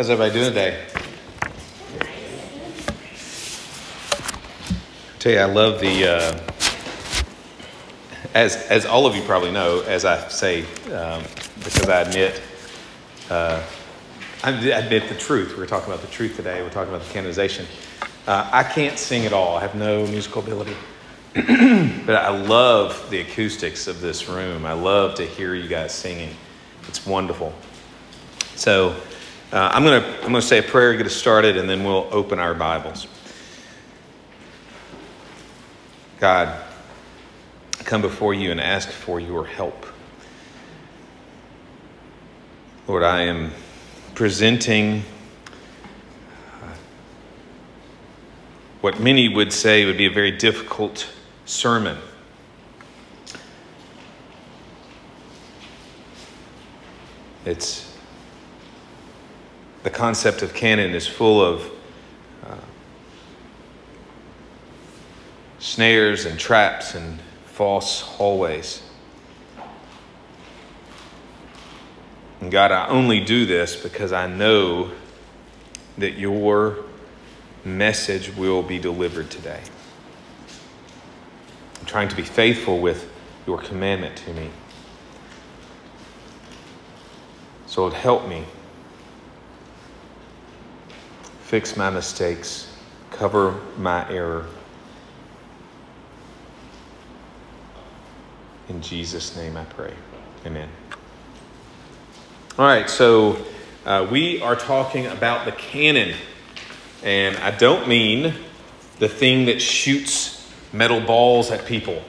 How's everybody doing today? tell you, I love the. Uh, as as all of you probably know, as I say, um, because I admit, uh, I admit the truth. We're talking about the truth today. We're talking about the canonization. Uh, I can't sing at all. I have no musical ability, but I love the acoustics of this room. I love to hear you guys singing. It's wonderful. So uh, I'm gonna I'm gonna say a prayer, get us started, and then we'll open our Bibles. God, I come before you and ask for your help. Lord, I am presenting uh, what many would say would be a very difficult sermon. It's the concept of canon is full of uh, snares and traps and false hallways. And God, I only do this because I know that your message will be delivered today. I'm trying to be faithful with your commandment to me. So, help me. Fix my mistakes, cover my error. In Jesus' name I pray. Amen. All right, so uh, we are talking about the canon. And I don't mean the thing that shoots metal balls at people,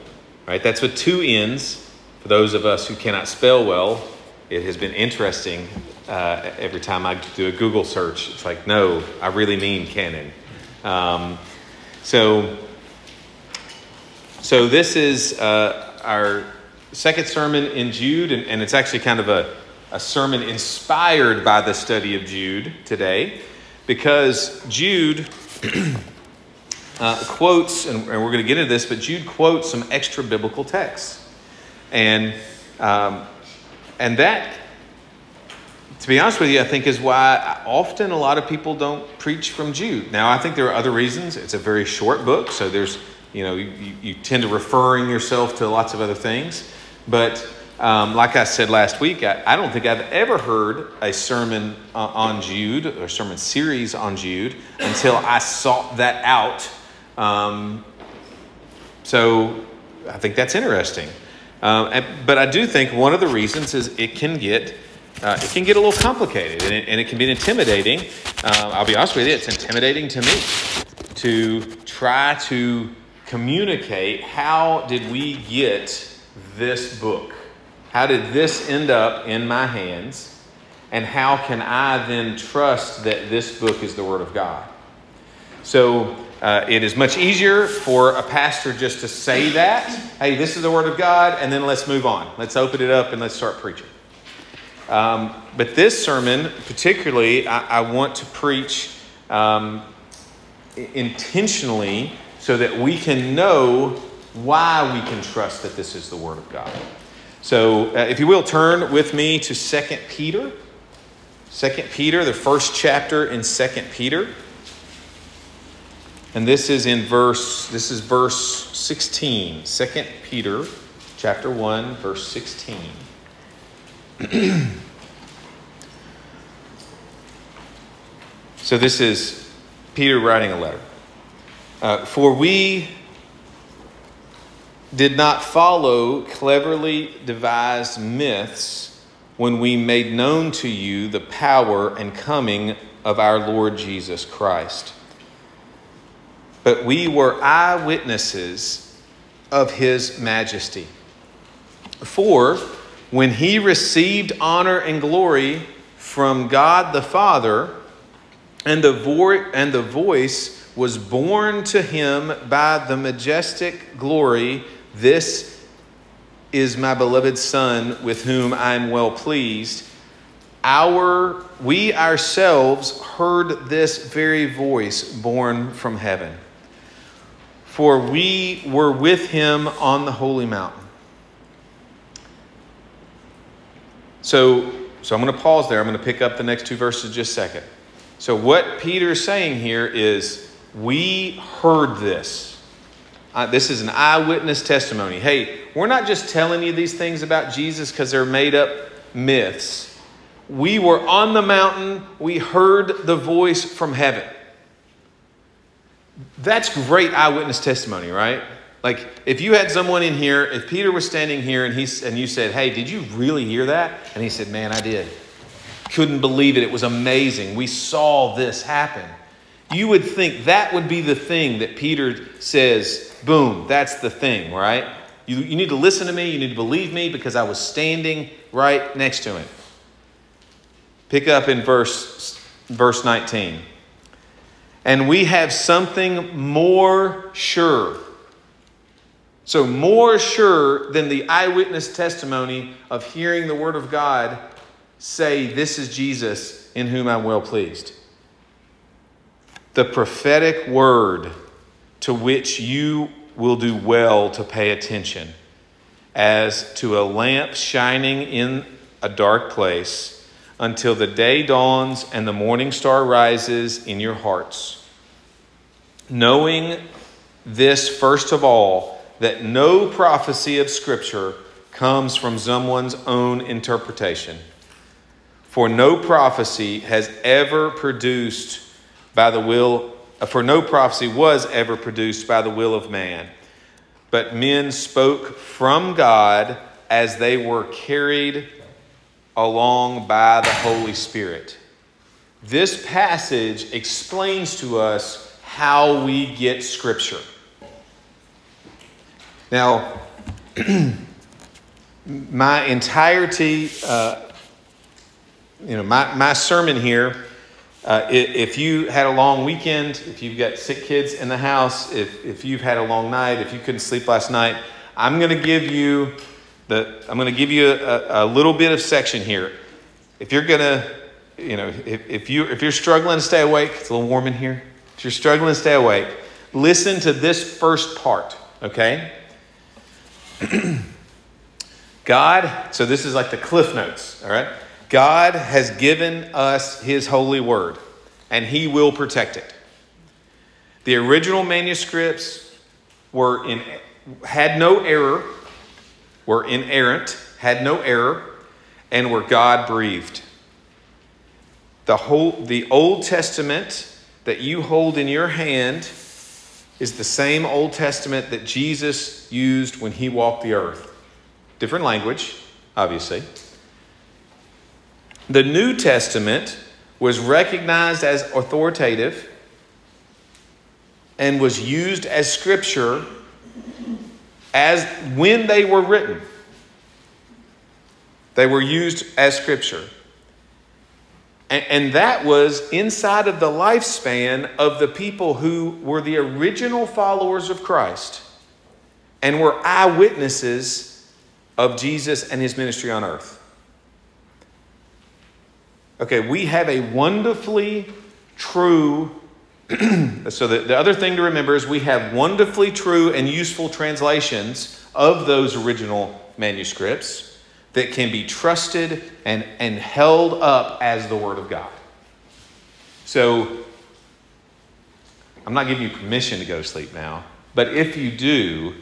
right? That's with two N's. For those of us who cannot spell well, it has been interesting uh, every time I do a Google search. It's like, no, I really mean canon. Um, so, so this is uh, our second sermon in Jude, and, and it's actually kind of a, a sermon inspired by the study of Jude today, because Jude uh, quotes, and, and we're going to get into this, but Jude quotes some extra biblical texts. And, um, and that, to be honest with you, I think is why often a lot of people don't preach from Jude. Now, I think there are other reasons. It's a very short book, so there's you know, you, you tend to referring yourself to lots of other things. But um, like I said last week, I, I, don't think I've ever heard a sermon uh, on Jude or sermon series on Jude until I sought that out. Um, so I think that's interesting. And, but I do think one of the reasons is it can get uh, it can get a little complicated and it, and it can be intimidating. Uh, I'll be honest with you, it's intimidating to me to try to communicate how did we get this book? How did this end up in my hands? And how can I then trust that this book is the Word of God? So uh, it is much easier for a pastor just to say that, hey, this is the Word of God, and then let's move on. Let's open it up and let's start preaching. Um, but this sermon, particularly, I, I want to preach um, intentionally so that we can know why we can trust that this is the Word of God. So, uh, if you will, turn with me to 2 Peter. 2 Peter, the first chapter in 2 Peter. And this is in verse, this is verse 16. 2 Peter, chapter 1, verse 16. so this is Peter writing a letter. Uh, For we did not follow cleverly devised myths when we made known to you the power and coming of our Lord Jesus Christ. But we were eyewitnesses of his majesty. For when he received honor and glory from God the Father, and the, vo- and the voice was borne to him by the majestic glory this is my beloved Son with whom I am well pleased. Our, we ourselves heard this very voice born from heaven. For we were with him on the holy mountain. So, so I'm going to pause there. I'm going to pick up the next two verses just a second. So, what Peter is saying here is, we heard this. Uh, this is an eyewitness testimony. Hey, we're not just telling you these things about Jesus because they're made up myths. We were on the mountain, we heard the voice from heaven. That's great eyewitness testimony, right? Like if you had someone in here, if Peter was standing here and he and you said, "Hey, did you really hear that?" and he said, "Man, I did." Couldn't believe it. It was amazing. We saw this happen. You would think that would be the thing that Peter says, boom, that's the thing, right? You, you need to listen to me. You need to believe me because I was standing right next to him. Pick up in verse, verse 19. And we have something more sure. So, more sure than the eyewitness testimony of hearing the word of God say, This is Jesus in whom I'm well pleased. The prophetic word to which you will do well to pay attention as to a lamp shining in a dark place until the day dawns and the morning star rises in your hearts. Knowing this, first of all, that no prophecy of Scripture comes from someone's own interpretation. For no prophecy has ever produced by the will, for no prophecy was ever produced by the will of man but men spoke from God as they were carried along by the Holy Spirit. This passage explains to us how we get Scripture. Now, my entirety, uh, you know, my, my sermon here uh, if you had a long weekend, if you've got sick kids in the house, if, if you've had a long night, if you couldn't sleep last night, I'm going to give you the I'm going to give you a, a, little bit of section here. If you're going to, you know, if, if you if you're struggling to stay awake, it's a little warm in here. If you're struggling to stay awake, listen to this first part. Okay. God, so this is like the cliff notes. All right. God has given us His holy word, and He will protect it. The original manuscripts were in, had no error, were inerrant, had no error, and were God breathed. The, whole, the Old Testament that you hold in your hand is the same Old Testament that Jesus used when he walked the earth. Different language, obviously. The New Testament was recognized as authoritative and was used as scripture as when they were written. They were used as scripture. And, that was inside of the lifespan of the people who were the original followers of Christ and were eyewitnesses of Jesus and his ministry on earth. Okay, we have a wonderfully true. so, the, the other thing to remember is we have wonderfully true and useful translations of those original manuscripts that can be trusted and, and held up as the Word of God. So, I'm not giving you permission to go to sleep now, but if you do,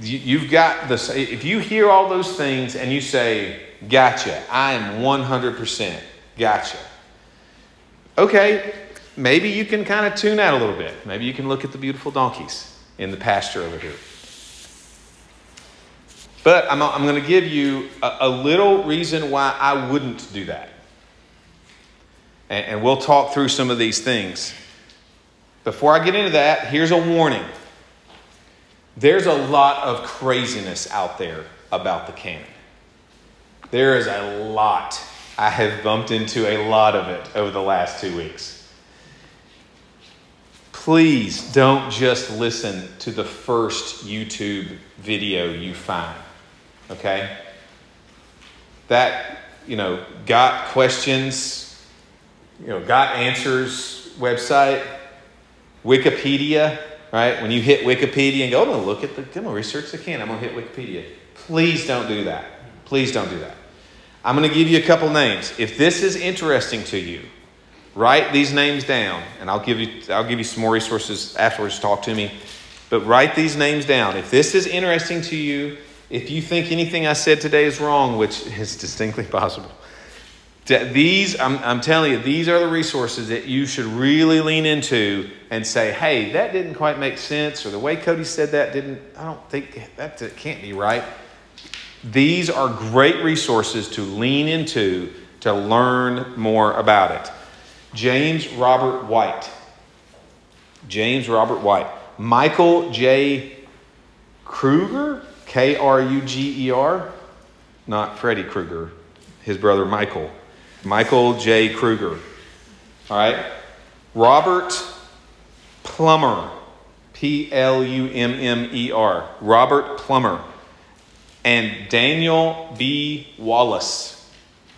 you've got the. If you hear all those things and you say, Gotcha, I am 100%. Gotcha. Okay, maybe you can kind of tune out a little bit. Maybe you can look at the beautiful donkeys in the pasture over here. But I'm, I'm going to give you a, a, little reason why I wouldn't do that. And, and we'll talk through some of these things. Before I get into that, here's a warning there's a lot of craziness out there about the canon. There is a lot I have bumped into a lot of it over the last two weeks. Please don't just listen to the first YouTube video you find, okay? That, you know, got questions, you know, got answers website, Wikipedia, right? When you hit Wikipedia and go, I'm going to look at the, I'm going to research the can, I'm going to hit Wikipedia. Please don't do that. Please don't do that. I'm going to give you a couple names. If this is interesting to you, write these names down, and I'll give you I'll give you some more resources afterwards talk to me. But write these names down. If this is interesting to you, if you think anything I said today is wrong, which is distinctly possible, these, I'm, I'm telling you, these are the resources that you should really lean into and say, hey, that didn't quite make sense, or the way Cody said that didn't, I don't think that, that can't be right. These are great resources to lean into to learn more about it. James Robert White. James Robert White. Michael J. Kruger, K R U G E R, not Freddy Krueger, his brother Michael. Michael J. Kruger. All right. Robert Plummer. P L U M M E R. Robert Plummer. And Daniel B. Wallace.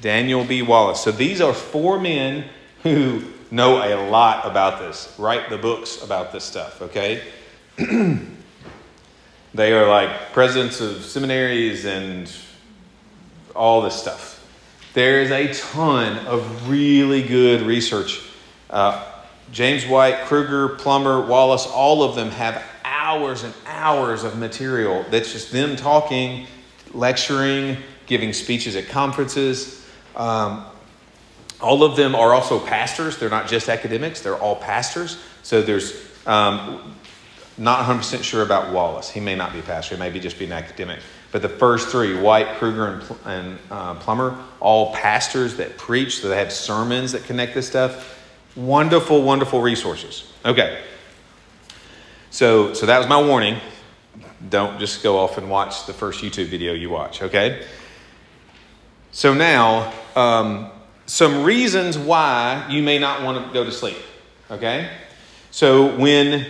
Daniel B. Wallace. So these are four men who know a lot about this, write the books about this stuff, okay? they are like presidents of seminaries and all this stuff. There is a ton of really good research. Uh, James White, Kruger, Plummer, Wallace, all of them have hours and hours of material that's just them talking, lecturing, giving speeches at conferences. Um, all of them are also pastors. They're not just academics, they're all pastors. So there's um, not 100% sure about Wallace. He may not be a pastor, he may be just be an academic. But the first three, White, Kruger, and, and uh, Plummer, all pastors that preach, so they have sermons that connect this stuff. Wonderful, wonderful resources. Okay. So, so that was my warning. Don't just go off and watch the first YouTube video you watch, okay? So now, um, some reasons why you may not want to go to sleep, okay? So when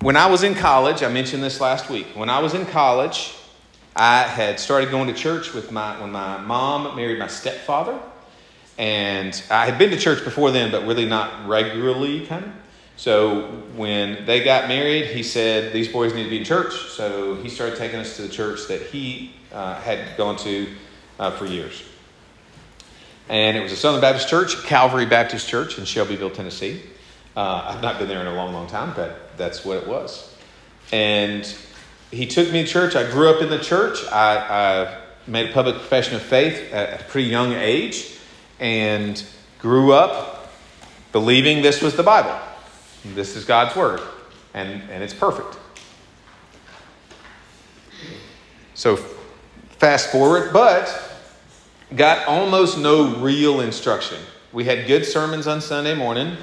when I was in college, I mentioned this last week. When I was in college, I had started going to church with my when my mom married my stepfather, and I had been to church before then, but really not regularly, kind of. So when they got married, he said these boys need to be in church. So he started taking us to the church that he uh, had gone to uh, for years. And it was a Southern Baptist Church, Calvary Baptist Church in Shelbyville, Tennessee. Uh, I've not been there in a long, long time, but that's what it was. And he took me to church. I grew up in the church. I, I made a public profession of faith at a pretty young age and grew up believing this was the Bible. This is God's Word, and, and it's perfect. So, fast forward, but got almost no real instruction. We had good sermons on Sunday morning,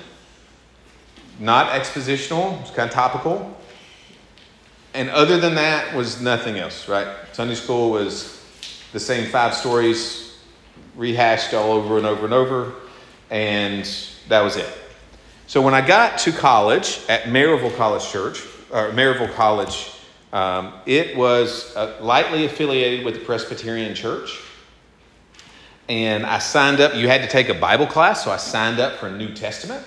not expositional, it's kind of topical. And other than that was nothing else, right? Sunday school was the same five stories rehashed all over and over and over, and that was it. So when I got to college at Maryville College Church, or Maryville College, um, it was uh, lightly affiliated with the Presbyterian Church. And I signed up. You had to take a Bible class, so I signed up for a New Testament.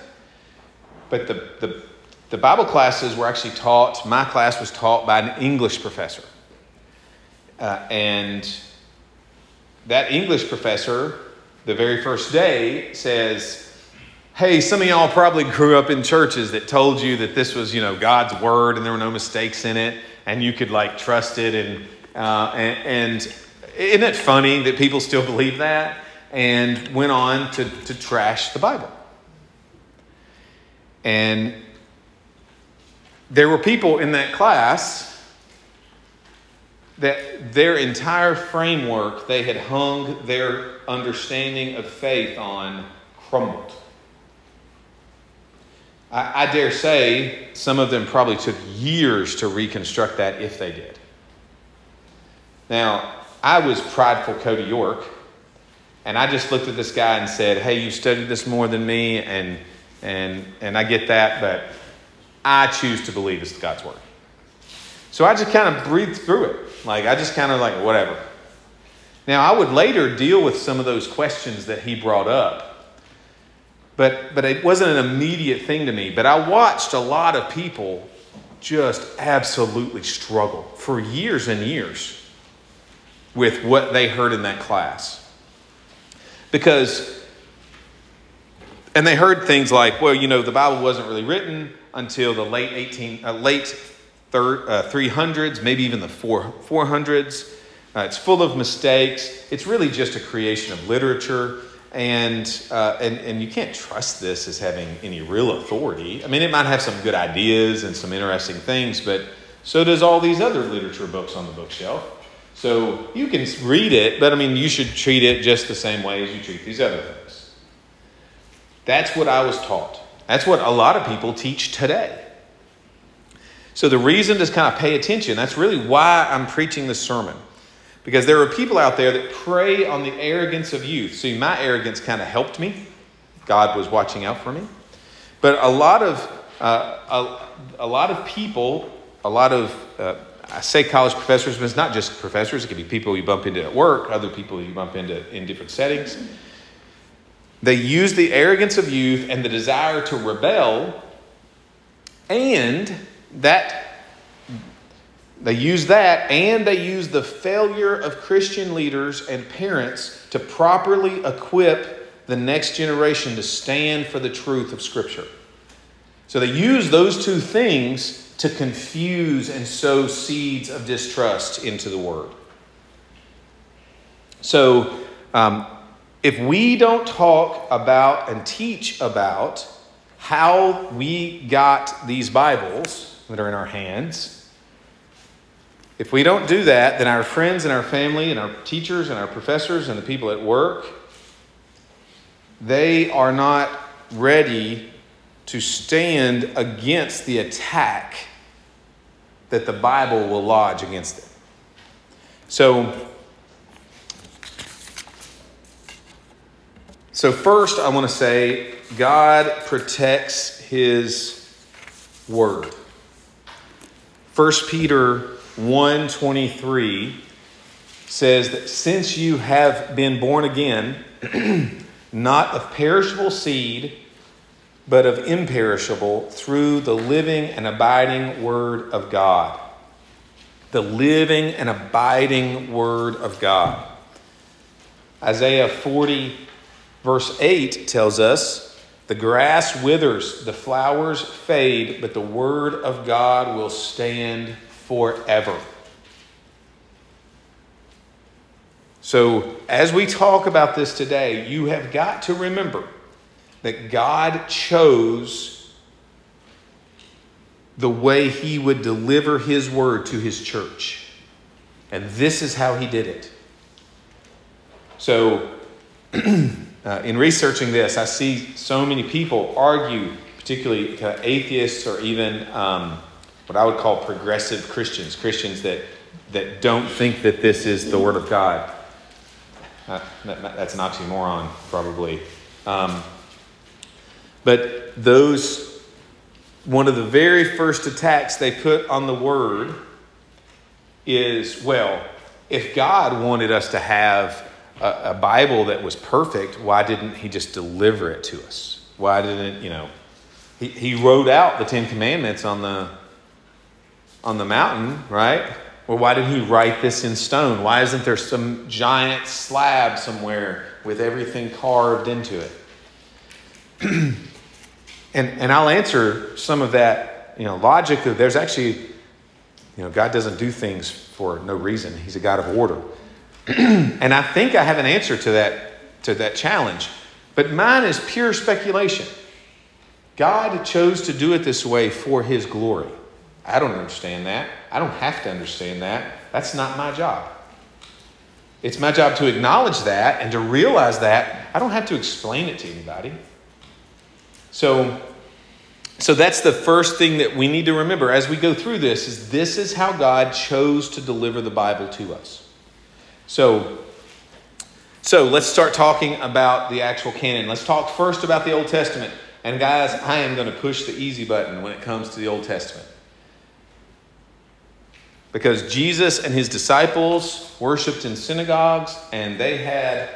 But the, the, the Bible classes were actually taught, my class was taught by an English professor. Uh, and that English professor, the very first day, says, Hey, some of y'all probably grew up in churches that told you that this was, you know, God's word and there were no mistakes in it and you could like trust it. And, uh, and, and isn't it funny that people still believe that? And went on to, to trash the Bible. And there were people in that class that their entire framework they had hung their understanding of faith on crumbled. I, I, dare say some of them probably took years to reconstruct that if they did. Now, I was prideful Cody York, and I just looked at this guy and said, Hey, you studied this more than me, and and, and I get that, but I choose to believe it's God's word. So I just kind of breathed through it. Like, I just kind of like, whatever. Now, I would later deal with some of those questions that he brought up, but, but it wasn't an immediate thing to me. But I watched a lot of people just absolutely struggle for years and years with what they heard in that class. Because and they heard things like, well, you know, the Bible wasn't really written until the late 18, uh, late thir- uh, 300s, maybe even the four, 400s. Uh, it's full of mistakes. It's really just a creation of literature. And, uh, and, and you can't trust this as having any real authority. I mean, it might have some good ideas and some interesting things, but so does all these other literature books on the bookshelf. So you can read it, but I mean, you should treat it just the same way as you treat these other things. That's what I was taught. That's what a lot of people teach today. So the reason to kind of pay attention, that's really why I'm preaching this sermon. Because there are people out there that prey on the arrogance of youth. See, my arrogance kind of helped me. God was watching out for me. But a lot of, uh, a, a lot of people, a lot of, uh, I say college professors, but it's not just professors. It could be people you bump into at work, other people you bump into in different settings. They use the arrogance of youth and the desire to rebel, and that they use that, and they use the failure of Christian leaders and parents to properly equip the next generation to stand for the truth of Scripture. So they use those two things to confuse and sow seeds of distrust into the Word. So, um, if we don't talk about and teach about how we got these Bibles that are in our hands, if we don't do that, then our friends and our family and our teachers and our professors and the people at work, they are not ready to stand against the attack that the Bible will lodge against them. So, so first I want to say God protects his word. 1 Peter 1:23 says that since you have been born again, not of perishable seed, but of imperishable through the living and abiding word of God. The living and abiding word of God. Isaiah 40 verse 8 tells us, "The grass withers, the flowers fade, but the word of God will stand forever. So, as we talk about this today, you have got to remember that God chose the way He would deliver His word to His church. And this is how He did it. So, uh, in researching this, I see so many people argue, particularly atheists or even. Um, what I would call progressive Christians, Christians that, that don't think that this is the Word of God. Uh, that, that's an oxymoron, probably. Um, but those, one of the very first attacks they put on the Word is well, if God wanted us to have a, a Bible that was perfect, why didn't He just deliver it to us? Why didn't, you know, He, he wrote out the Ten Commandments on the on the mountain, right? Well, why did he write this in stone? Why isn't there some giant slab somewhere with everything carved into it? and, and I'll answer some of that, you know, logic of there's actually, you know, God doesn't do things for no reason. He's a God of order. and I think I have an answer to that, to that challenge. But mine is pure speculation. God chose to do it this way for his glory. I don't understand that. I don't have to understand that. That's not my job. It's my job to acknowledge that and to realize that. I don't have to explain it to anybody. So, so that's the first thing that we need to remember as we go through this is this is how God chose to deliver the Bible to us. So, so let's start talking about the actual canon. Let's talk first about the Old Testament. And guys, I am going to push the easy button when it comes to the Old Testament. Because Jesus and his disciples worshiped in synagogues and they had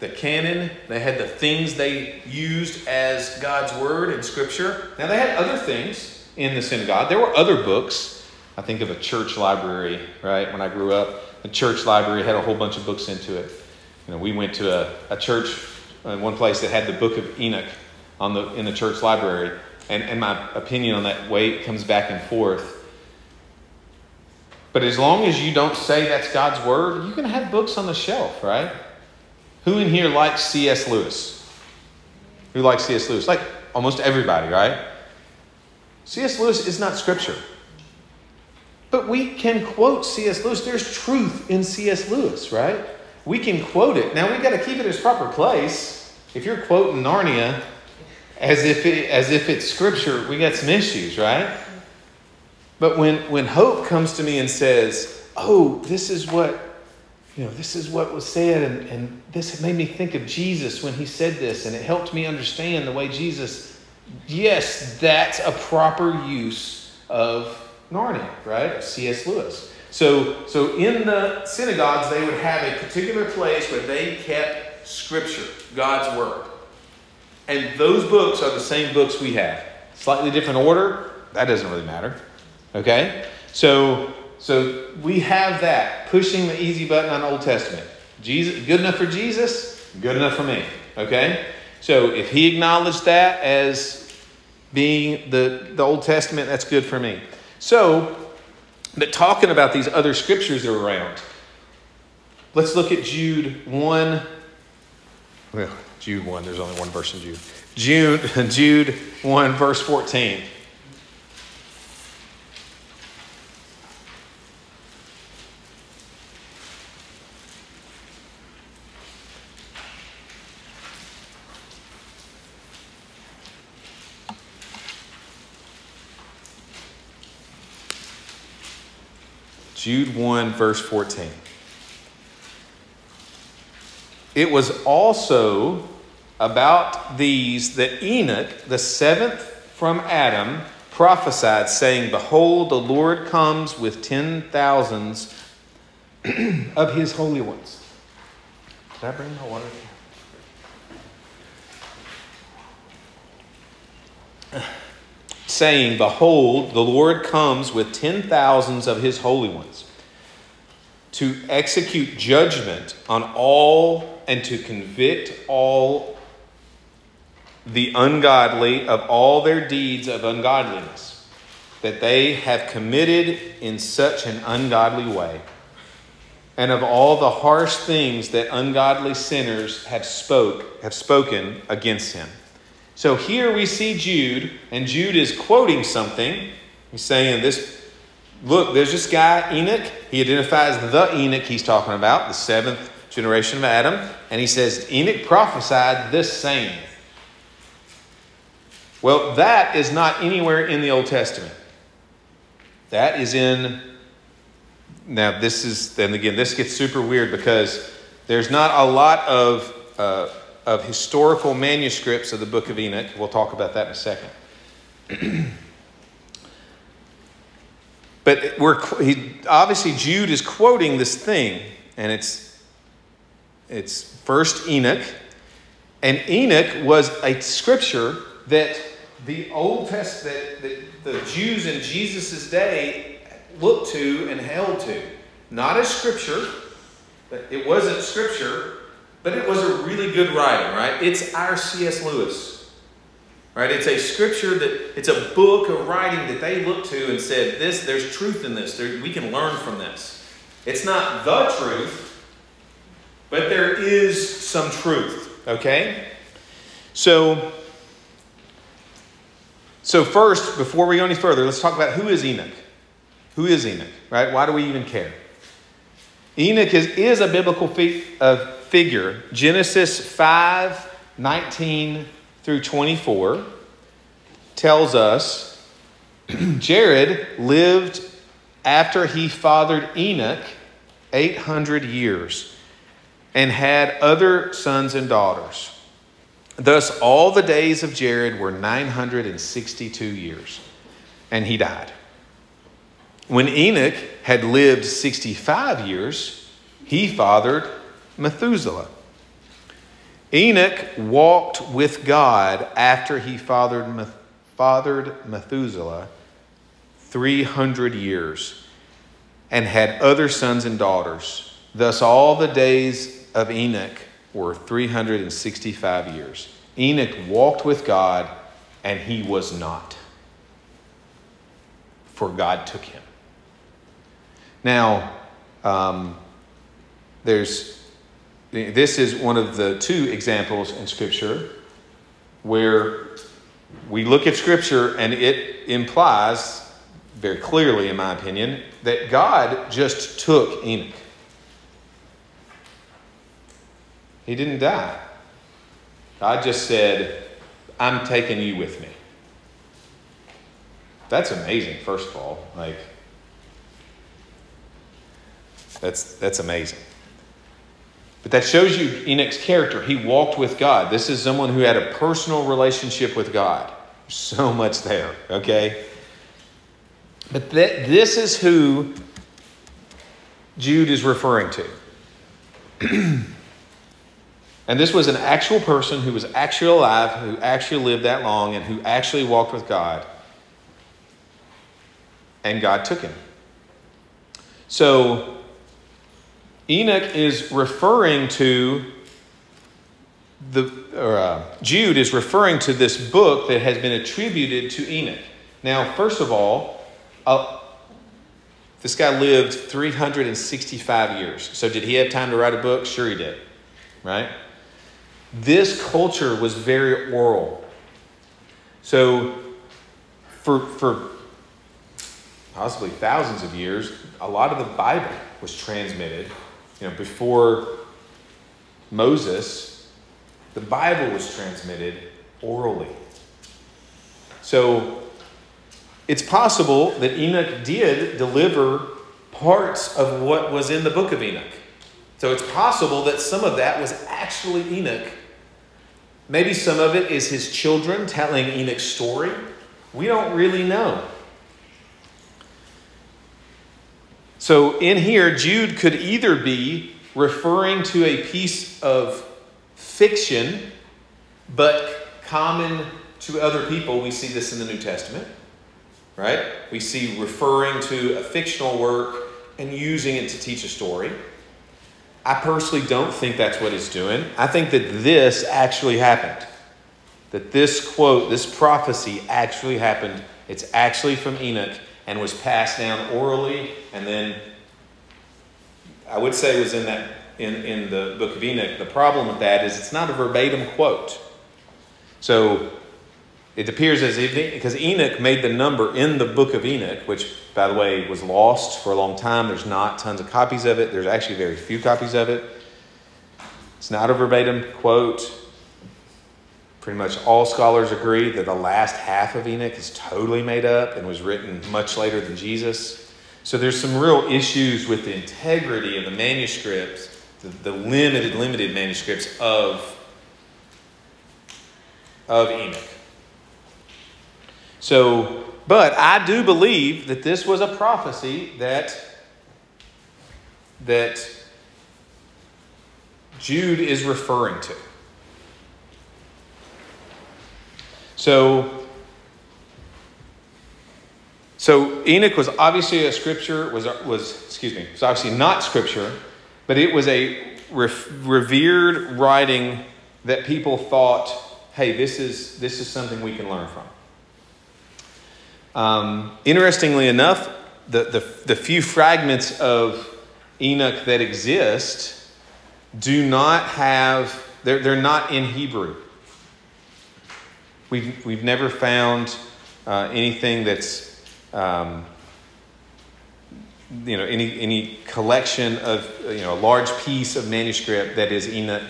the canon, they had the things they used as God's word and scripture. Now, they had other things in the synagogue. There were other books. I think of a church library, right? When I grew up, the church library had a whole bunch of books into it. You know, we went to a, a church in one place that had the book of Enoch on the, in the church library, and, and my opinion on that weight comes back and forth. But as long as you don't say that's God's word, you can have books on the shelf, right? Who in here likes C.S. Lewis? Who likes C.S. Lewis? Like almost everybody, right? C.S. Lewis is not scripture. But we can quote C.S. Lewis. There's truth in C.S. Lewis, right? We can quote it. Now we've got to keep it in its proper place. If you're quoting Narnia as if it, as if it's scripture, we got some issues, right? But when when hope comes to me and says, "Oh, this is what you know, this is what was said, and, and this made me think of Jesus when he said this, and it helped me understand the way Jesus, yes, that's a proper use of Narnia, right? C.S. Lewis. So, so in the synagogues, they would have a particular place where they kept Scripture, God's Word. And those books are the same books we have. Slightly different order, that doesn't really matter. Okay? So, so we have that, pushing the easy button on Old Testament. Jesus, good enough for Jesus, good enough for me. Okay? So if he acknowledged that as being the, the Old Testament, that's good for me. So, but talking about these other scriptures that are around, let's look at Jude 1. Well, Jude 1, there's only one verse in Jude. Jude, Jude 1, verse 14. Jude 1, verse 14. It was also about these that Enoch, the seventh from Adam, prophesied, saying, Behold, the Lord comes with ten thousands of his holy ones. Did I bring my water? Saying, Behold, the Lord comes with ten thousands of his holy ones to execute judgment on all and to convict all the ungodly of all their deeds of ungodliness that they have committed in such an ungodly way, and of all the harsh things that ungodly sinners have spoke have spoken against him. So here we see Jude, and Jude is quoting something. He's saying, This look, there's this guy, Enoch. He identifies the Enoch he's talking about, the seventh generation of Adam. And he says, Enoch prophesied this same. Well, that is not anywhere in the Old Testament. That is in. Now, this is, then again, this gets super weird because there's not a lot of. Uh, of historical manuscripts of the book of Enoch. We'll talk about that in a second. but we're he, obviously Jude is quoting this thing, and it's it's first Enoch, and Enoch was a scripture that the Old Testament that the Jews in Jesus' day looked to and held to, not as scripture, but it wasn't scripture, but it was a really good writing, right? It's our C.S. Lewis, right? It's a scripture that, it's a book of writing that they looked to and said, this, there's truth in this. There, we can learn from this. It's not the truth, but there is some truth, okay? So, so first, before we go any further, let's talk about who is Enoch. Who is Enoch, right? Why do we even care? Enoch is, is a biblical fe- uh, figure. Genesis 5 19 through 24 tells us Jared lived after he fathered Enoch 800 years and had other sons and daughters. Thus, all the days of Jared were 962 years, and he died. When Enoch had lived 65 years, he fathered Methuselah. Enoch walked with God after he fathered, fathered Methuselah 300 years and had other sons and daughters. Thus, all the days of Enoch were 365 years, Enoch walked with God, and he was not, for God took him. Now, um, there's this is one of the two examples in Scripture where we look at Scripture and it implies, very clearly, in my opinion, that God just took Enoch. He didn't die. God just said, I'm taking you with me. That's amazing, first of all. Like, that's, that's amazing. But that shows you Enoch's character. He walked with God. This is someone who had a personal relationship with God. So much there, okay? But th- this is who Jude is referring to. and this was an actual person who was actually alive, who actually lived that long, and who actually walked with God. And God took him. So Enoch is referring to the or uh, Jude is referring to this book that has been attributed to Enoch. Now, first of all, uh, this guy lived 365 years. So, did he have time to write a book? Sure, he did. Right? This culture was very oral. So, for, for possibly thousands of years, a lot of the Bible was transmitted you know, before Moses, the Bible was transmitted orally. So it's possible that Enoch did deliver parts of what was in the book of Enoch. So it's possible that some of that was actually Enoch. Maybe some of it is his children telling Enoch's story. We don't really know. So in here, Jude could either be referring to a piece of fiction, but common to other people. We see this in the New Testament, right? We see referring to a fictional work and using it to teach a story. I personally don't think that's what he's doing. I think that this actually happened. That this quote, this prophecy actually happened. It's actually from Enoch and was passed down orally, and then I would say was in that in, in the book of Enoch. The problem with that is it's not a verbatim quote. So it appears as if because Enoch made the number in the book of Enoch, which by the way was lost for a long time. There's not tons of copies of it. There's actually very few copies of it. It's not a verbatim quote. Pretty much all scholars agree that the last half of Enoch is totally made up and was written much later than Jesus. So there's some real issues with the integrity of the manuscripts, the, the limited, limited manuscripts of, of Enoch. So, but I do believe that this was a prophecy that that Jude is referring to. So, so Enoch was obviously a scripture, was, was excuse me, was obviously not scripture, but it was a revered writing that people thought, hey, this is, this is something we can learn from. Um, interestingly enough, the, the, the few fragments of Enoch that exist do not have, they're, they're not in Hebrew. We've, we've never found uh, anything that's, um, you know, any, any collection of, you know, a large piece of manuscript that is Enoch,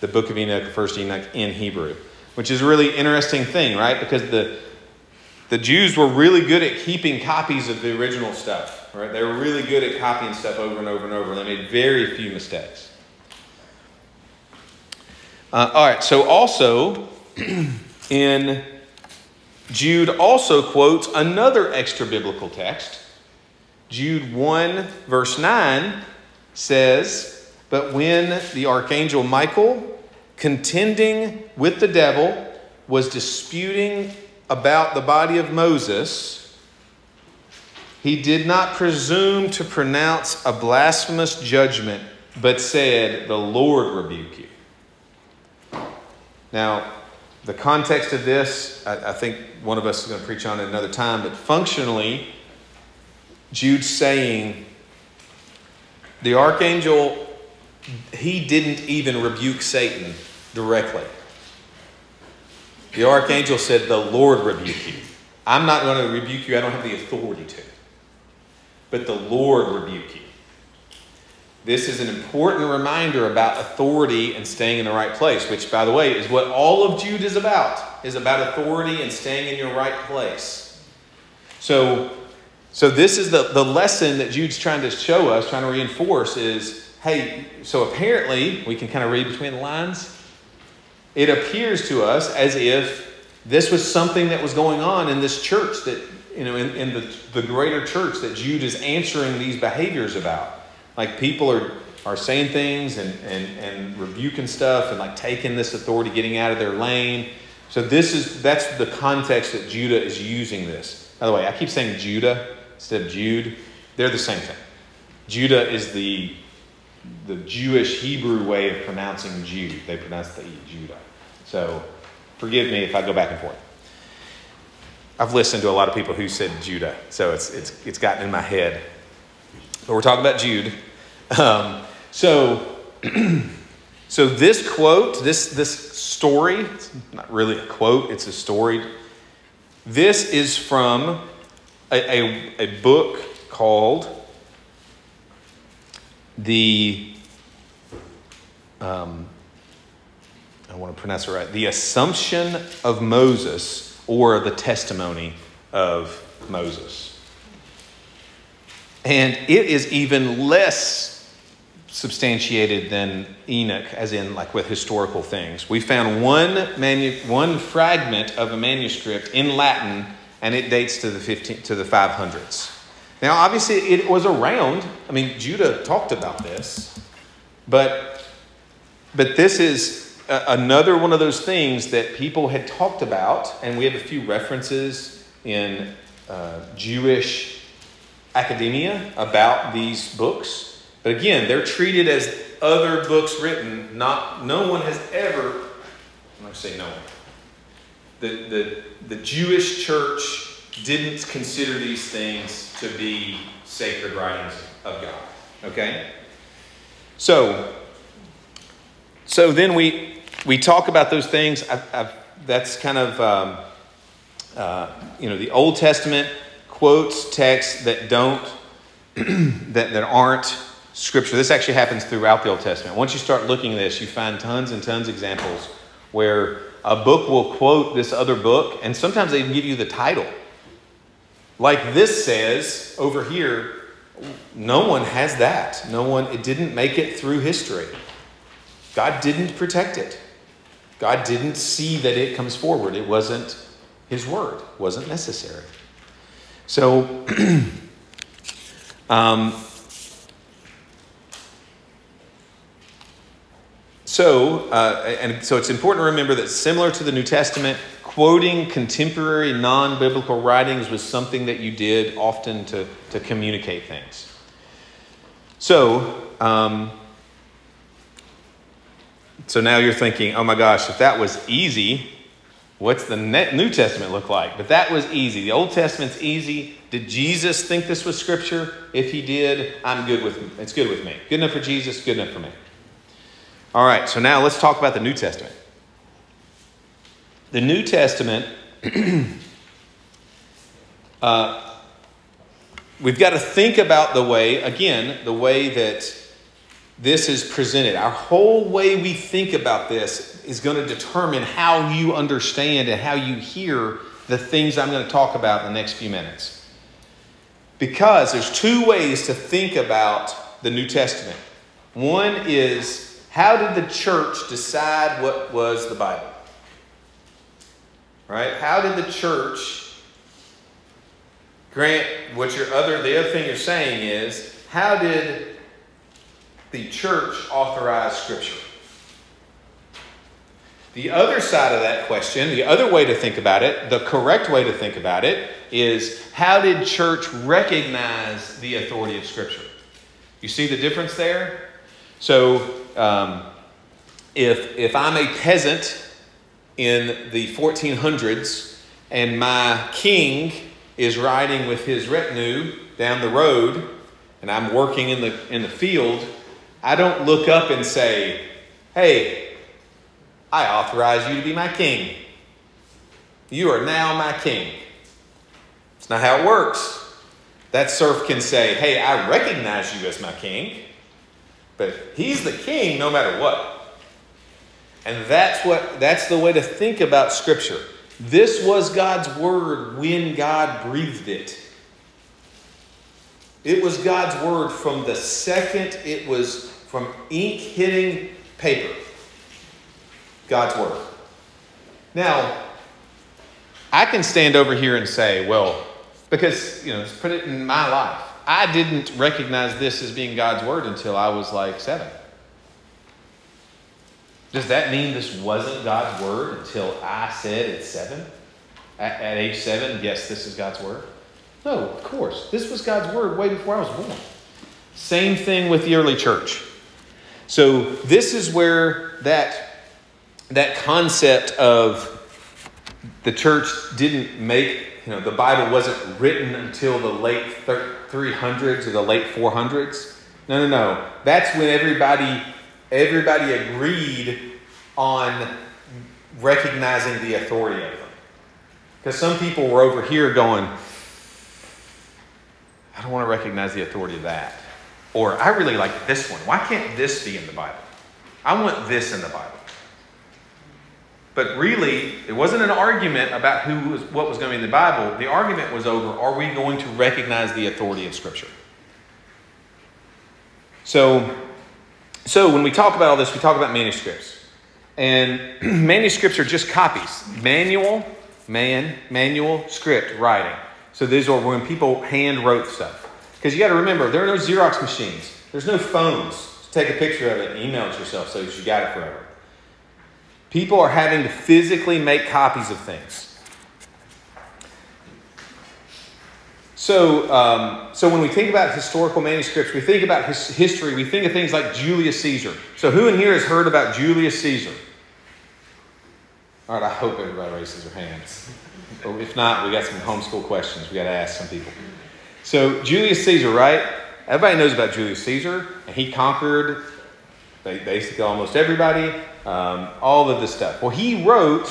the book of Enoch, first Enoch in Hebrew, which is a really interesting thing, right? Because the, the Jews were really good at keeping copies of the original stuff, right? They were really good at copying stuff over and over and over. They made very few mistakes. Uh, all right, so also, in Jude also quotes another extra biblical text. Jude 1, verse 9 says, But when the archangel Michael, contending with the devil, was disputing about the body of Moses, he did not presume to pronounce a blasphemous judgment, but said, The Lord rebuke you. Now, the context of this, I, I think one of us is going to preach on it another time, but functionally, Jude's saying the archangel, he didn't even rebuke Satan directly. The archangel said, The Lord rebuke you. I'm not going to rebuke you, I don't have the authority to. But the Lord rebuke you. This is an important reminder about authority and staying in the right place, which, by the way, is what all of Jude is about, is about authority and staying in your right place. So, so this is the, the lesson that Jude's trying to show us, trying to reinforce is, hey, so apparently, we can kind of read between the lines. It appears to us as if this was something that was going on in this church that, you know, in, in the, the greater church that Jude is answering these behaviors about. Like people are, are saying things and, and, and rebuking stuff and like taking this authority, getting out of their lane. So this is that's the context that Judah is using this. By the way, I keep saying Judah instead of Jude. They're the same thing. Judah is the the Jewish Hebrew way of pronouncing Jude. They pronounce the E, Judah. So forgive me if I go back and forth. I've listened to a lot of people who said Judah, so it's, it's, it's gotten in my head. But we're talking about Jude. Um, so, so this quote, this, this story, it's not really a quote, it's a story. This is from a, a, a book called the, um, I want to pronounce it right, the Assumption of Moses or the Testimony of Moses. And it is even less substantiated than Enoch, as in like with historical things. We found one, manu- one fragment of a manuscript in Latin, and it dates to the 15, to the 500s. Now, obviously, it was around. I mean, Judah talked about this, but but this is a, another one of those things that people had talked about, and we have a few references in uh, Jewish academia about these books. But again, they're treated as other books written. Not no one has ever. I'm going to say no one. The, the, the Jewish church didn't consider these things to be sacred writings of God. Okay? So, so then we we talk about those things. I've, I've, that's kind of um, uh, you know the Old Testament quotes texts that don't that that aren't scripture. This actually happens throughout the Old Testament. Once you start looking at this, you find tons and tons of examples where a book will quote this other book, and sometimes they even give you the title. Like this says over here, no one has that. No one, it didn't make it through history. God didn't protect it. God didn't see that it comes forward. It wasn't his word, wasn't necessary. So, um, so, uh, and so it's important to remember that similar to the New Testament, quoting contemporary non biblical writings was something that you did often to, to communicate things. So, um, so now you're thinking, oh my gosh, if that was easy, what's the New Testament look like? But that was easy. The Old Testament's easy. Did Jesus think this was scripture? If he did, I'm good with it's good with me. Good enough for Jesus, good enough for me. All right, so now let's talk about the New Testament. The New Testament, uh, we've got to think about the way, again, the way that this is presented. Our whole way we think about this is going to determine how you understand and how you hear the things I'm going to talk about in the next few minutes. Because there's two ways to think about the New Testament. One is how did the church decide what was the Bible? Right? How did the church grant what your other the other thing you're saying is how did the church authorize scripture? The other side of that question, the other way to think about it, the correct way to think about it is how did church recognize the authority of scripture? You see the difference there? So, um, if, if I'm a peasant in the 1400s and my king is riding with his retinue down the road and I'm working in the, in the field, I don't look up and say, Hey, I authorize you to be my king. You are now my king. It's not how it works. That serf can say, Hey, I recognize you as my king, but he's the king no matter what. And that's what that's the way to think about scripture. This was God's word when God breathed it. It was God's word from the second it was from ink hitting paper. God's word. Now, I can stand over here and say, well, because, you know, let's put it in my life. I didn't recognize this as being God's word until I was like seven. Does that mean this wasn't God's word until I said at seven? At, at, age seven, yes, this is God's word? No, of course. This was God's word way before I was born. Same thing with the early church. So this is where that, that concept of the church didn't make, you know, the Bible wasn't written until the late 300s or the late 400s. No, no, no. That's when everybody everybody agreed on recognizing the authority of them. Because some people were over here going, I don't want to recognize the authority of that. Or I really like this one. Why can't this be in the Bible? I want this in the Bible. But really, it wasn't an argument about who was, what was going to be in the Bible. The argument was over are we going to recognize the authority of Scripture? So so when we talk about all this, we talk about manuscripts. And manuscripts are just copies. Manual, man, manual, script, writing. So these are when people hand wrote stuff. Because you got to remember, there are no Xerox machines. There's no phones to take a picture of it and email it yourself so you got it forever. People are having to physically make copies of things. So, um, so when we think about historical manuscripts, we think about his history, we think of things like Julius Caesar. So, who in here has heard about Julius Caesar? All right, I hope everybody raises their hands. if not, we got some homeschool questions we got to ask some people. So, Julius Caesar, right? Everybody knows about Julius Caesar, and he conquered basically almost everybody, um, all of this stuff. Well, he wrote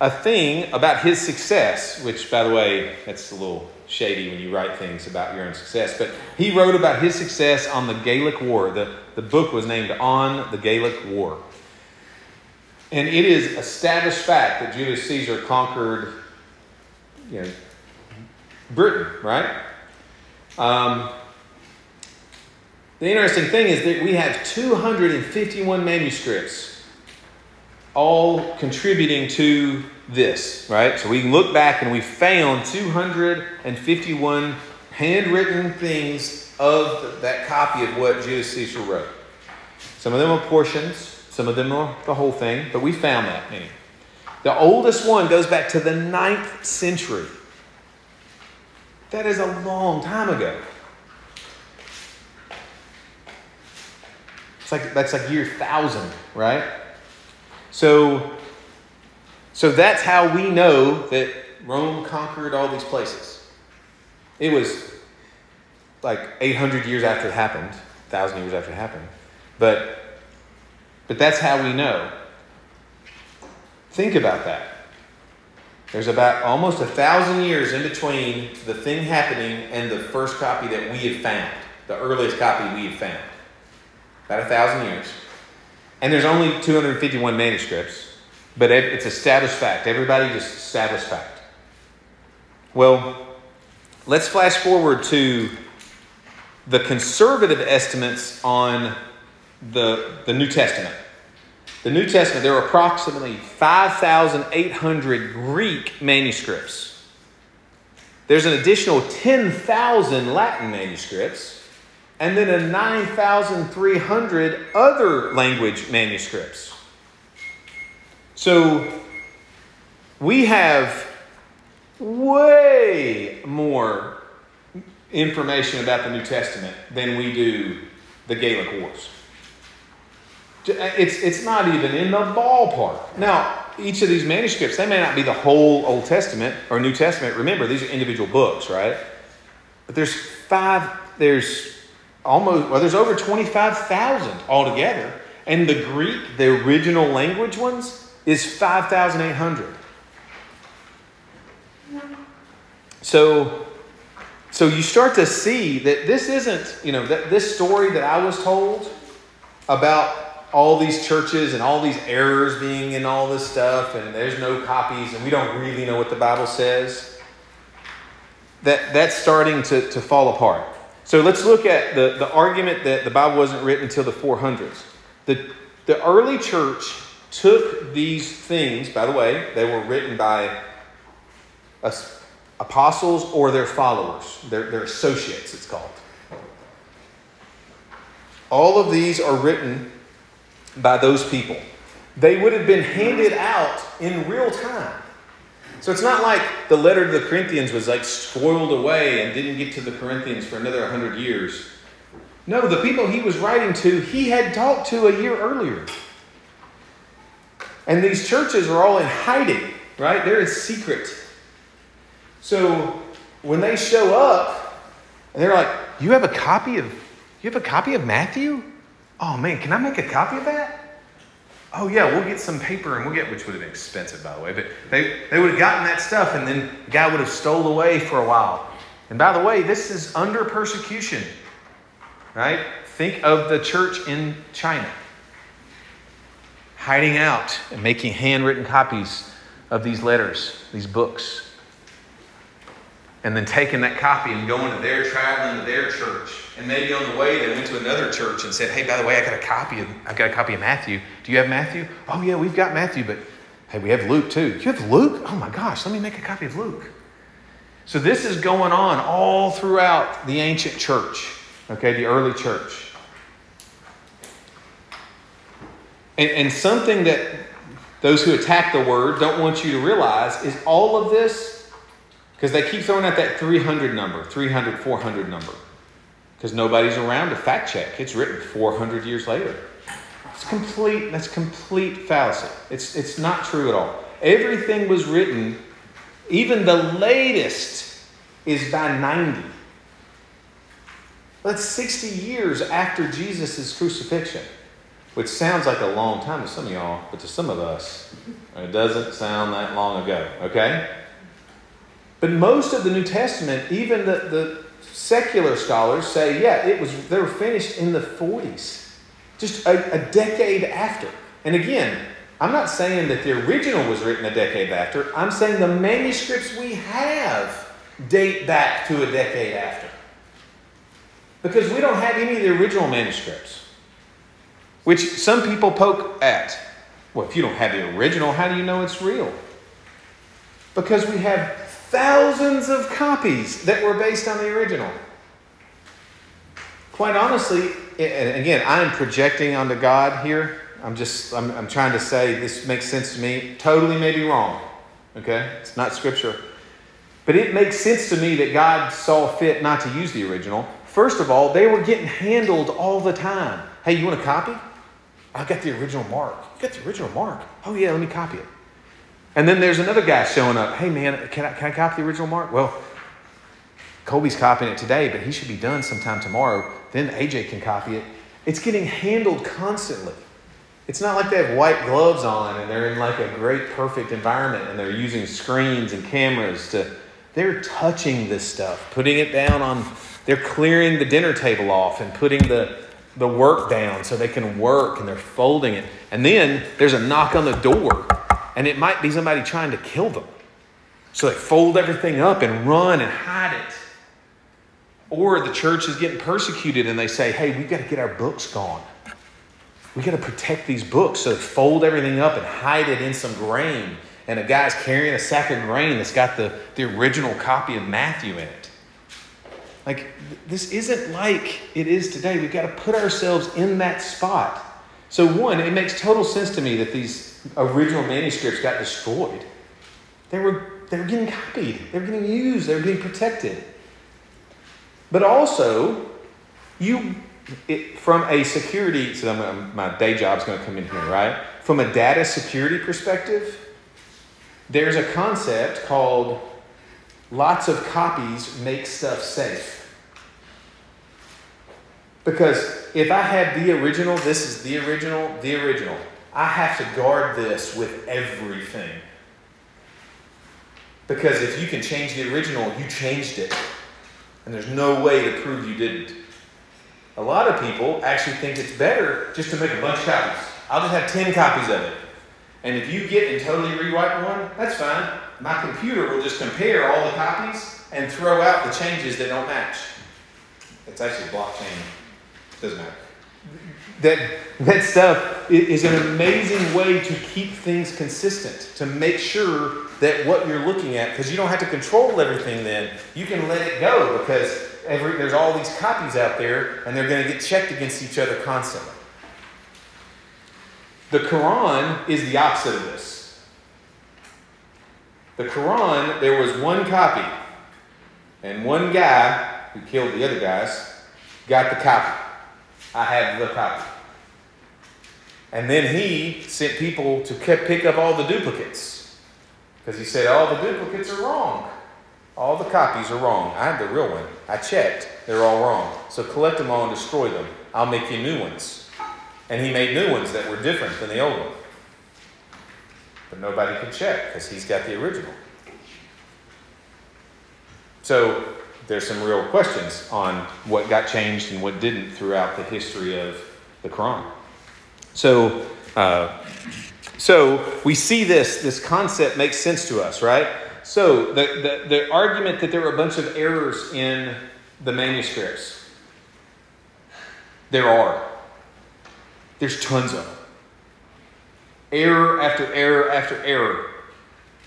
a thing about his success, which, by the way, that's a little shady when you write things about your own success. But he wrote about his success on the Gallic War. The, the book was named On the Gallic War. And it is established fact that Julius Caesar conquered you know, Britain, right? Um, the interesting thing is that we have 251 manuscripts all contributing to this, right? So we look back and we found 251 handwritten things of that copy of what Julius Caesar wrote. Some of them are portions, some of them are the whole thing, but we found that many. The oldest one goes back to the ninth century. That is a long time ago. It's like that's like year thousand, right? So so that's how we know that Rome conquered all these places. It was like 800 years after it happened, 1,000 years after it happened. But, but that's how we know. Think about that. There's about almost a thousand years in between the thing happening and the first copy that we have found, the earliest copy we have found. About a thousand years. And there's only 251 manuscripts. But it's established fact. Everybody just established fact. Well, let's flash forward to the conservative estimates on the, the New Testament. The New Testament, there are approximately 5,800 Greek manuscripts. There's an additional 10,000 Latin manuscripts, and then a 9,300 other language manuscripts. So we have way more information about the New Testament than we do the Gallic Wars. Uh, it's, it's not even in the ballpark. Now, each of these manuscripts, they may not be the whole Old Testament or New Testament. Remember, these are individual books, right? But there's five, there's almost, well, there's over 25,000 altogether. And the Greek, the original language ones, is 5,800. So, so you start to see that this isn't, you know, that this story that I was told about all these churches and all these errors being in all this stuff, and there's no copies, and we don't really know what the Bible says. That that's starting to, to fall apart. So let's look at the, the argument that the Bible wasn't written until the 400s. The, the early church took these things, by the way, they were written by apostles or their followers, their, their associates, it's called. All of these are written by those people. They would have been handed out in real time. So it's not like the letter to the Corinthians was like spoiled away and didn't get to the Corinthians for another 100 years. No, the people he was writing to, he had talked to a year earlier. And these churches are all in hiding, right? They're in secret. So when they show up, and they're like, "You have a copy of you have a copy of Matthew? Oh man, can I make a copy of that?" Oh yeah, we'll get some paper and we'll get which would have been expensive by the way, but they, they would have gotten that stuff and then the guy would have stole away for a while. And by the way, this is under persecution. Right? Think of the church in China hiding out and making handwritten copies of these letters, these books. And then taking that copy and going to their traveling to their church. And maybe on the way they went to another church and said, Hey, by the way, I got a copy of I got a copy of Matthew. Do you have Matthew? Oh yeah, we've got Matthew, but hey, we have Luke too. Do You have Luke? Oh my gosh, let me make a copy of Luke. So this is going on all throughout the ancient church, okay, the early church. And, and something that those who attack the word don't want you to realize is all of this, because they keep throwing out that 300 number, 300, 400 number, because nobody's around to fact check. It's written 400 years later. It's complete, that's complete fallacy. It's, it's not true at all. Everything was written, even the latest is by 90. That's 60 years after Jesus' crucifixion which sounds like a long time to some of y'all, but to some of us, it doesn't sound that long ago, okay? But most of the New Testament, even the, the secular scholars say, yeah, it was they were finished in the 40s, just a, a decade after. And again, I'm not saying that the original was written a decade after. I'm saying the manuscripts we have date back to a decade after. Because we don't have any of the original manuscripts which some people poke at. Well, if you don't have the original, how do you know it's real? Because we have thousands of copies that were based on the original. Quite honestly, and again, I'm projecting onto God here. I'm just, I'm, I'm trying to say this makes sense to me. Totally may be wrong. Okay? It's not scripture. But it makes sense to me that God saw fit not to use the original. First of all, they were getting handled all the time. Hey, you want a copy? I got the original mark. You got the original mark? Oh, yeah, let me copy it. And then there's another guy showing up. Hey, man, can I, can I copy the original mark? Well, Colby's copying it today, but he should be done sometime tomorrow. Then AJ can copy it. It's getting handled constantly. It's not like they have white gloves on and they're in like a great, perfect environment and they're using screens and cameras to. They're touching this stuff, putting it down on. They're clearing the dinner table off and putting the the work down so they can work and they're folding it. And then there's a knock on the door, and it might be somebody trying to kill them. So they fold everything up and run and hide it. Or the church is getting persecuted and they say, hey, we've got to get our books gone. We've got to protect these books. So they fold everything up and hide it in some grain. And a guy's carrying a sack of grain that's got the, the original copy of Matthew in it. Like, this isn't like it is today. We've got to put ourselves in that spot. So, one, it makes total sense to me that these original manuscripts got destroyed. They were, they were getting copied, they were getting used, they were getting protected. But also, you, it, from a security, so I'm, my day job's going to come in here, right? From a data security perspective, there's a concept called lots of copies make stuff safe. Because if I have the original, this is the original, the original, I have to guard this with everything. Because if you can change the original, you changed it. And there's no way to prove you didn't. A lot of people actually think it's better just to make a bunch of copies. I'll just have 10 copies of it. And if you get and totally rewrite one, that's fine. My computer will just compare all the copies and throw out the changes that don't match. It's actually blockchain. Doesn't matter. That, that stuff is an amazing way to keep things consistent, to make sure that what you're looking at, because you don't have to control everything then, you can let it go because every, there's all these copies out there and they're going to get checked against each other constantly. The Quran is the opposite of this. The Quran, there was one copy, and one guy who killed the other guys got the copy. I have the copy. And then he sent people to pick up all the duplicates because he said all the duplicates are wrong. All the copies are wrong. I have the real one. I checked. They're all wrong. So collect them all and destroy them. I'll make you new ones. And he made new ones that were different than the old one. But nobody could check because he's got the original. So there's some real questions on what got changed and what didn't throughout the history of the Quran. So, uh, so we see this, this concept makes sense to us, right? So the, the, the argument that there were a bunch of errors in the manuscripts, there are. There's tons of them. Error after error after error.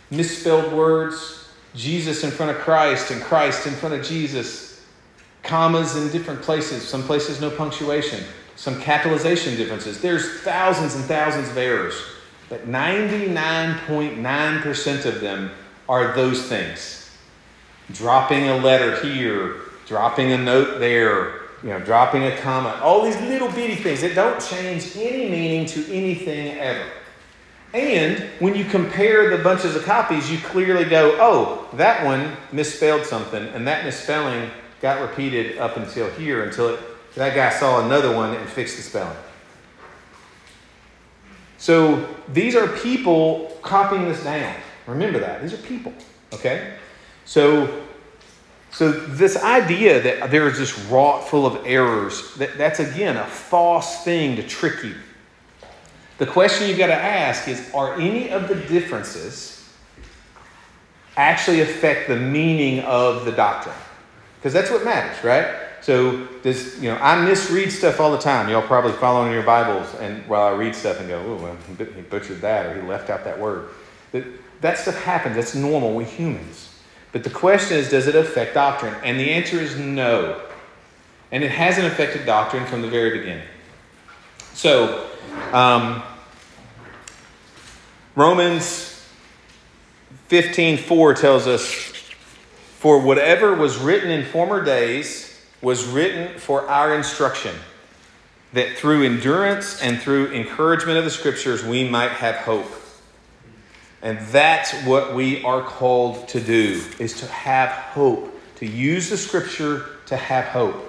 Misspelled words, Jesus in front of Christ and Christ in front of Jesus. Commas in different places, some places no punctuation, some capitalization differences. There's thousands and thousands of errors, but 99.9% of them are those things. Dropping a letter here, dropping a note there, you know, dropping a comma, all these little bitty things that don't change any meaning to anything ever. And when you compare the bunches of copies, you clearly go, oh, that one misspelled something, and that misspelling got repeated up until here, until it, that guy saw another one and fixed the spelling. So these are people copying this down. Remember that. These are people, okay? So so, this idea that there is this wrought full of errors, that, that's again a false thing to trick you. The question you've got to ask is are any of the differences actually affect the meaning of the doctrine? Because that's what matters, right? So, this, you know, I misread stuff all the time. Y'all probably follow in your Bibles, and while I read stuff and go, oh, well, he butchered that, or he left out that word. That, that stuff happens. That's normal. We humans. But the question is, does it affect doctrine? And the answer is no. And it hasn't affected doctrine from the very beginning. So, um, Romans 15:4 tells us, "For whatever was written in former days was written for our instruction, that through endurance and through encouragement of the scriptures we might have hope." And that's what we are called to do is to have hope, to use the scripture to have hope.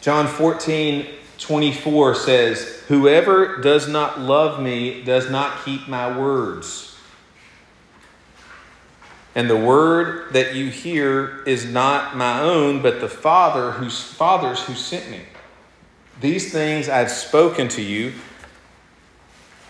John 14, 24 says, Whoever does not love me does not keep my words. And the word that you hear is not my own, but the Father whose Father's who sent me. These things I've spoken to you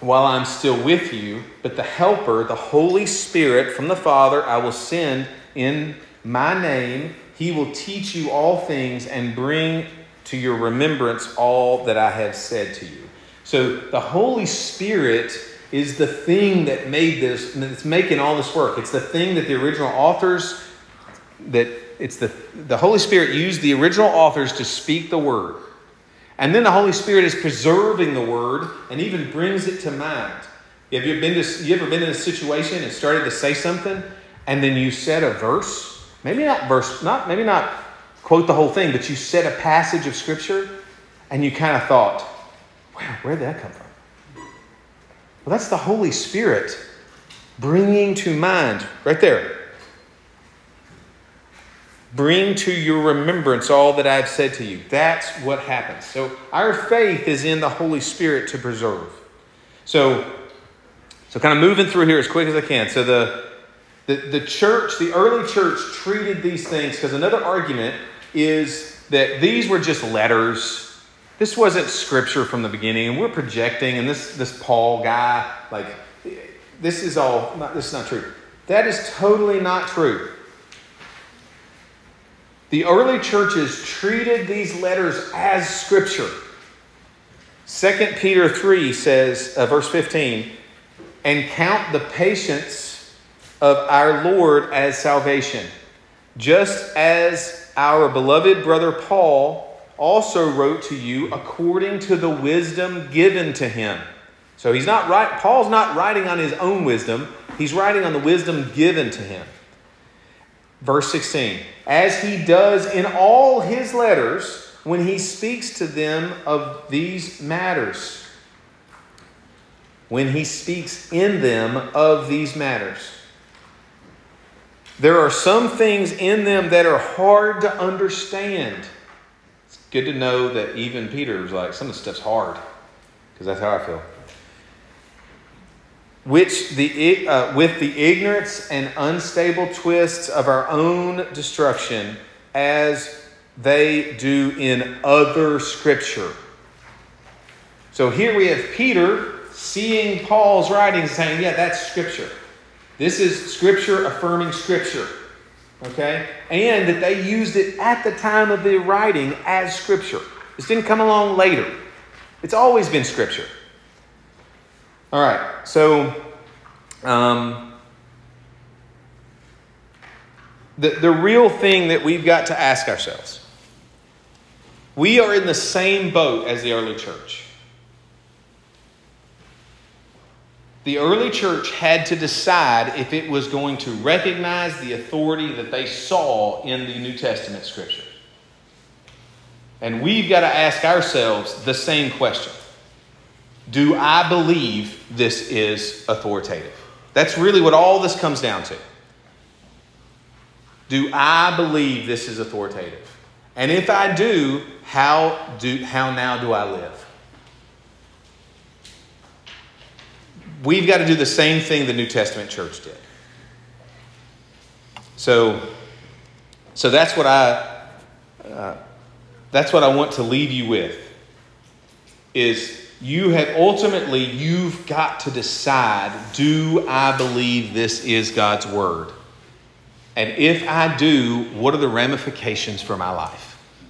while I'm still with you, but the Helper, the Holy Spirit from the Father, I will send in my name. He will teach you all things and bring to your remembrance all that I have said to you. So the Holy Spirit is the thing that made this, that's making all this work. It's the thing that the original authors, that it's the, the Holy Spirit used the original authors to speak the word. And then the Holy Spirit is preserving the word and even brings it to mind. Have you, been to, you ever been in a situation and started to say something and then you said a verse? Maybe not verse, not maybe not quote the whole thing, but you said a passage of scripture and you kind of thought, wow, where'd that come from? Well, that's the Holy Spirit bringing to mind, right there. Bring to your remembrance all that I've said to you. That's what happens. So our faith is in the Holy Spirit to preserve. So, so kind of moving through here as quick as I can. So the the, the church, the early church treated these things because another argument is that these were just letters. This wasn't scripture from the beginning, and we're projecting, and this this Paul guy, like this is all not, this is not true. That is totally not true. The early churches treated these letters as scripture. 2 Peter 3 says, uh, verse 15, and count the patience of our Lord as salvation, just as our beloved brother Paul also wrote to you according to the wisdom given to him. So he's not right, Paul's not writing on his own wisdom, he's writing on the wisdom given to him. Verse 16, as he does in all his letters when he speaks to them of these matters. When he speaks in them of these matters. There are some things in them that are hard to understand. It's good to know that even Peter was like, some of the stuff's hard, because that's how I feel which the, uh, with the ignorance and unstable twists of our own destruction, as they do in other scripture. So here we have Peter seeing Paul's writings saying, Yeah, that's scripture. This is scripture affirming scripture. Okay? And that they used it at the time of the writing as scripture. This didn't come along later. It's always been scripture. All right, so um, the, the real thing that we've got to ask ourselves we are in the same boat as the early church. The early church had to decide if it was going to recognize the authority that they saw in the New Testament scripture. And we've got to ask ourselves the same question Do I believe this is authoritative? That's really what all this comes down to. Do I believe this is authoritative? And if I do, how, do, how now do I live? We've got to do the same thing the New Testament church did. So, so that's what I uh, that's what I want to leave you with. Is you have ultimately you've got to decide do I believe this is God's word? And if I do, what are the ramifications for my life?